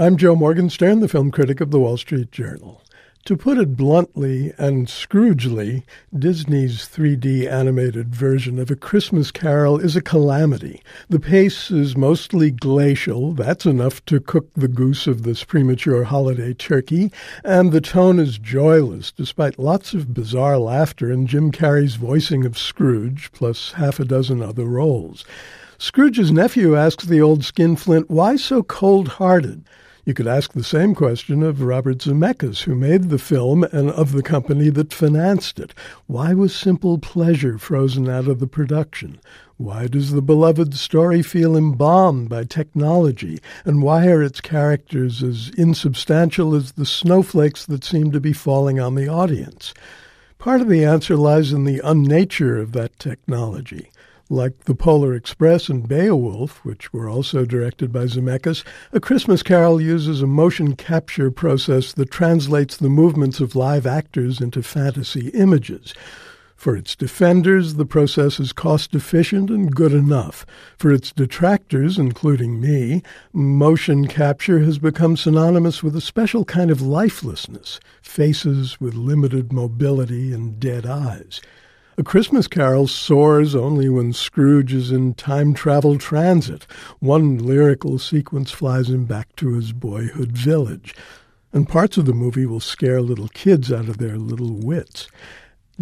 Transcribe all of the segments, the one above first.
I'm Joe Morgenstern, the film critic of the Wall Street Journal. To put it bluntly and Scroogely, Disney's 3D animated version of A Christmas Carol is a calamity. The pace is mostly glacial, that's enough to cook the goose of this premature holiday turkey, and the tone is joyless, despite lots of bizarre laughter and Jim Carrey's voicing of Scrooge, plus half a dozen other roles. Scrooge's nephew asks the old skinflint, why so cold-hearted? You could ask the same question of Robert Zemeckis, who made the film and of the company that financed it. Why was simple pleasure frozen out of the production? Why does the beloved story feel embalmed by technology? And why are its characters as insubstantial as the snowflakes that seem to be falling on the audience? Part of the answer lies in the unnature of that technology. Like The Polar Express and Beowulf, which were also directed by Zemeckis, A Christmas Carol uses a motion capture process that translates the movements of live actors into fantasy images. For its defenders, the process is cost efficient and good enough. For its detractors, including me, motion capture has become synonymous with a special kind of lifelessness, faces with limited mobility and dead eyes. A Christmas Carol soars only when Scrooge is in time travel transit. One lyrical sequence flies him back to his boyhood village. And parts of the movie will scare little kids out of their little wits.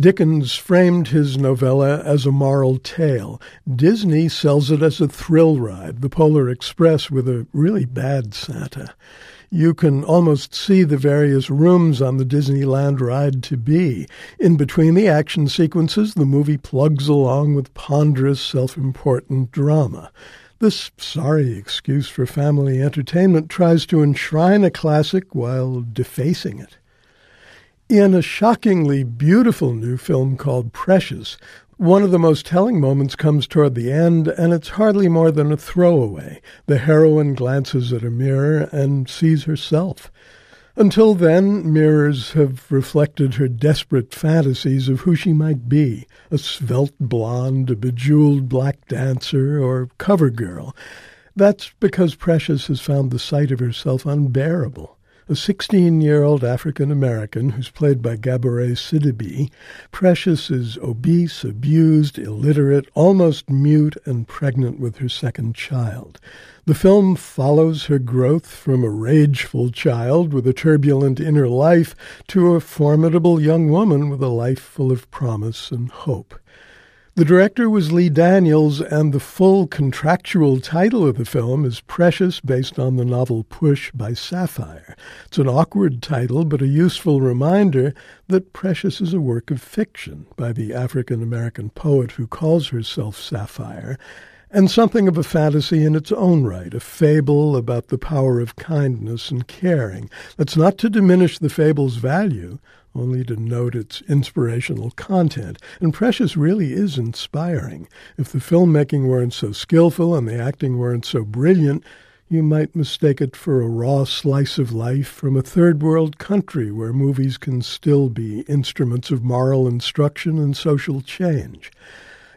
Dickens framed his novella as a moral tale. Disney sells it as a thrill ride, the Polar Express with a really bad Santa you can almost see the various rooms on the Disneyland ride to be. In between the action sequences, the movie plugs along with ponderous, self important drama. This sorry excuse for family entertainment tries to enshrine a classic while defacing it. In a shockingly beautiful new film called Precious, one of the most telling moments comes toward the end, and it's hardly more than a throwaway. The heroine glances at a mirror and sees herself. Until then, mirrors have reflected her desperate fantasies of who she might be a svelte blonde, a bejeweled black dancer, or cover girl. That's because Precious has found the sight of herself unbearable a 16 year old African American who's played by Gabourey Sidibe. Precious is obese, abused, illiterate, almost mute, and pregnant with her second child. The film follows her growth from a rageful child with a turbulent inner life to a formidable young woman with a life full of promise and hope. The director was Lee Daniels, and the full contractual title of the film is Precious, based on the novel Push by Sapphire. It's an awkward title, but a useful reminder that Precious is a work of fiction by the African American poet who calls herself Sapphire, and something of a fantasy in its own right, a fable about the power of kindness and caring. That's not to diminish the fable's value, only to note its inspirational content. And Precious really is inspiring. If the filmmaking weren't so skillful and the acting weren't so brilliant, you might mistake it for a raw slice of life from a third world country where movies can still be instruments of moral instruction and social change.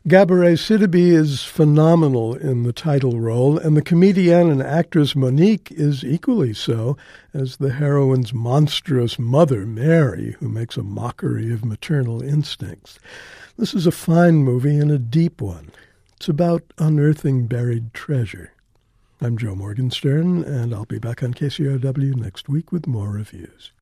Gabourey Sidibe is phenomenal in the title role, and the comedienne and actress Mo'Nique is equally so as the heroine's monstrous mother, Mary, who makes a mockery of maternal instincts. This is a fine movie and a deep one. It's about unearthing buried treasure. I'm Joe Morgenstern, and I'll be back on KCRW next week with more reviews.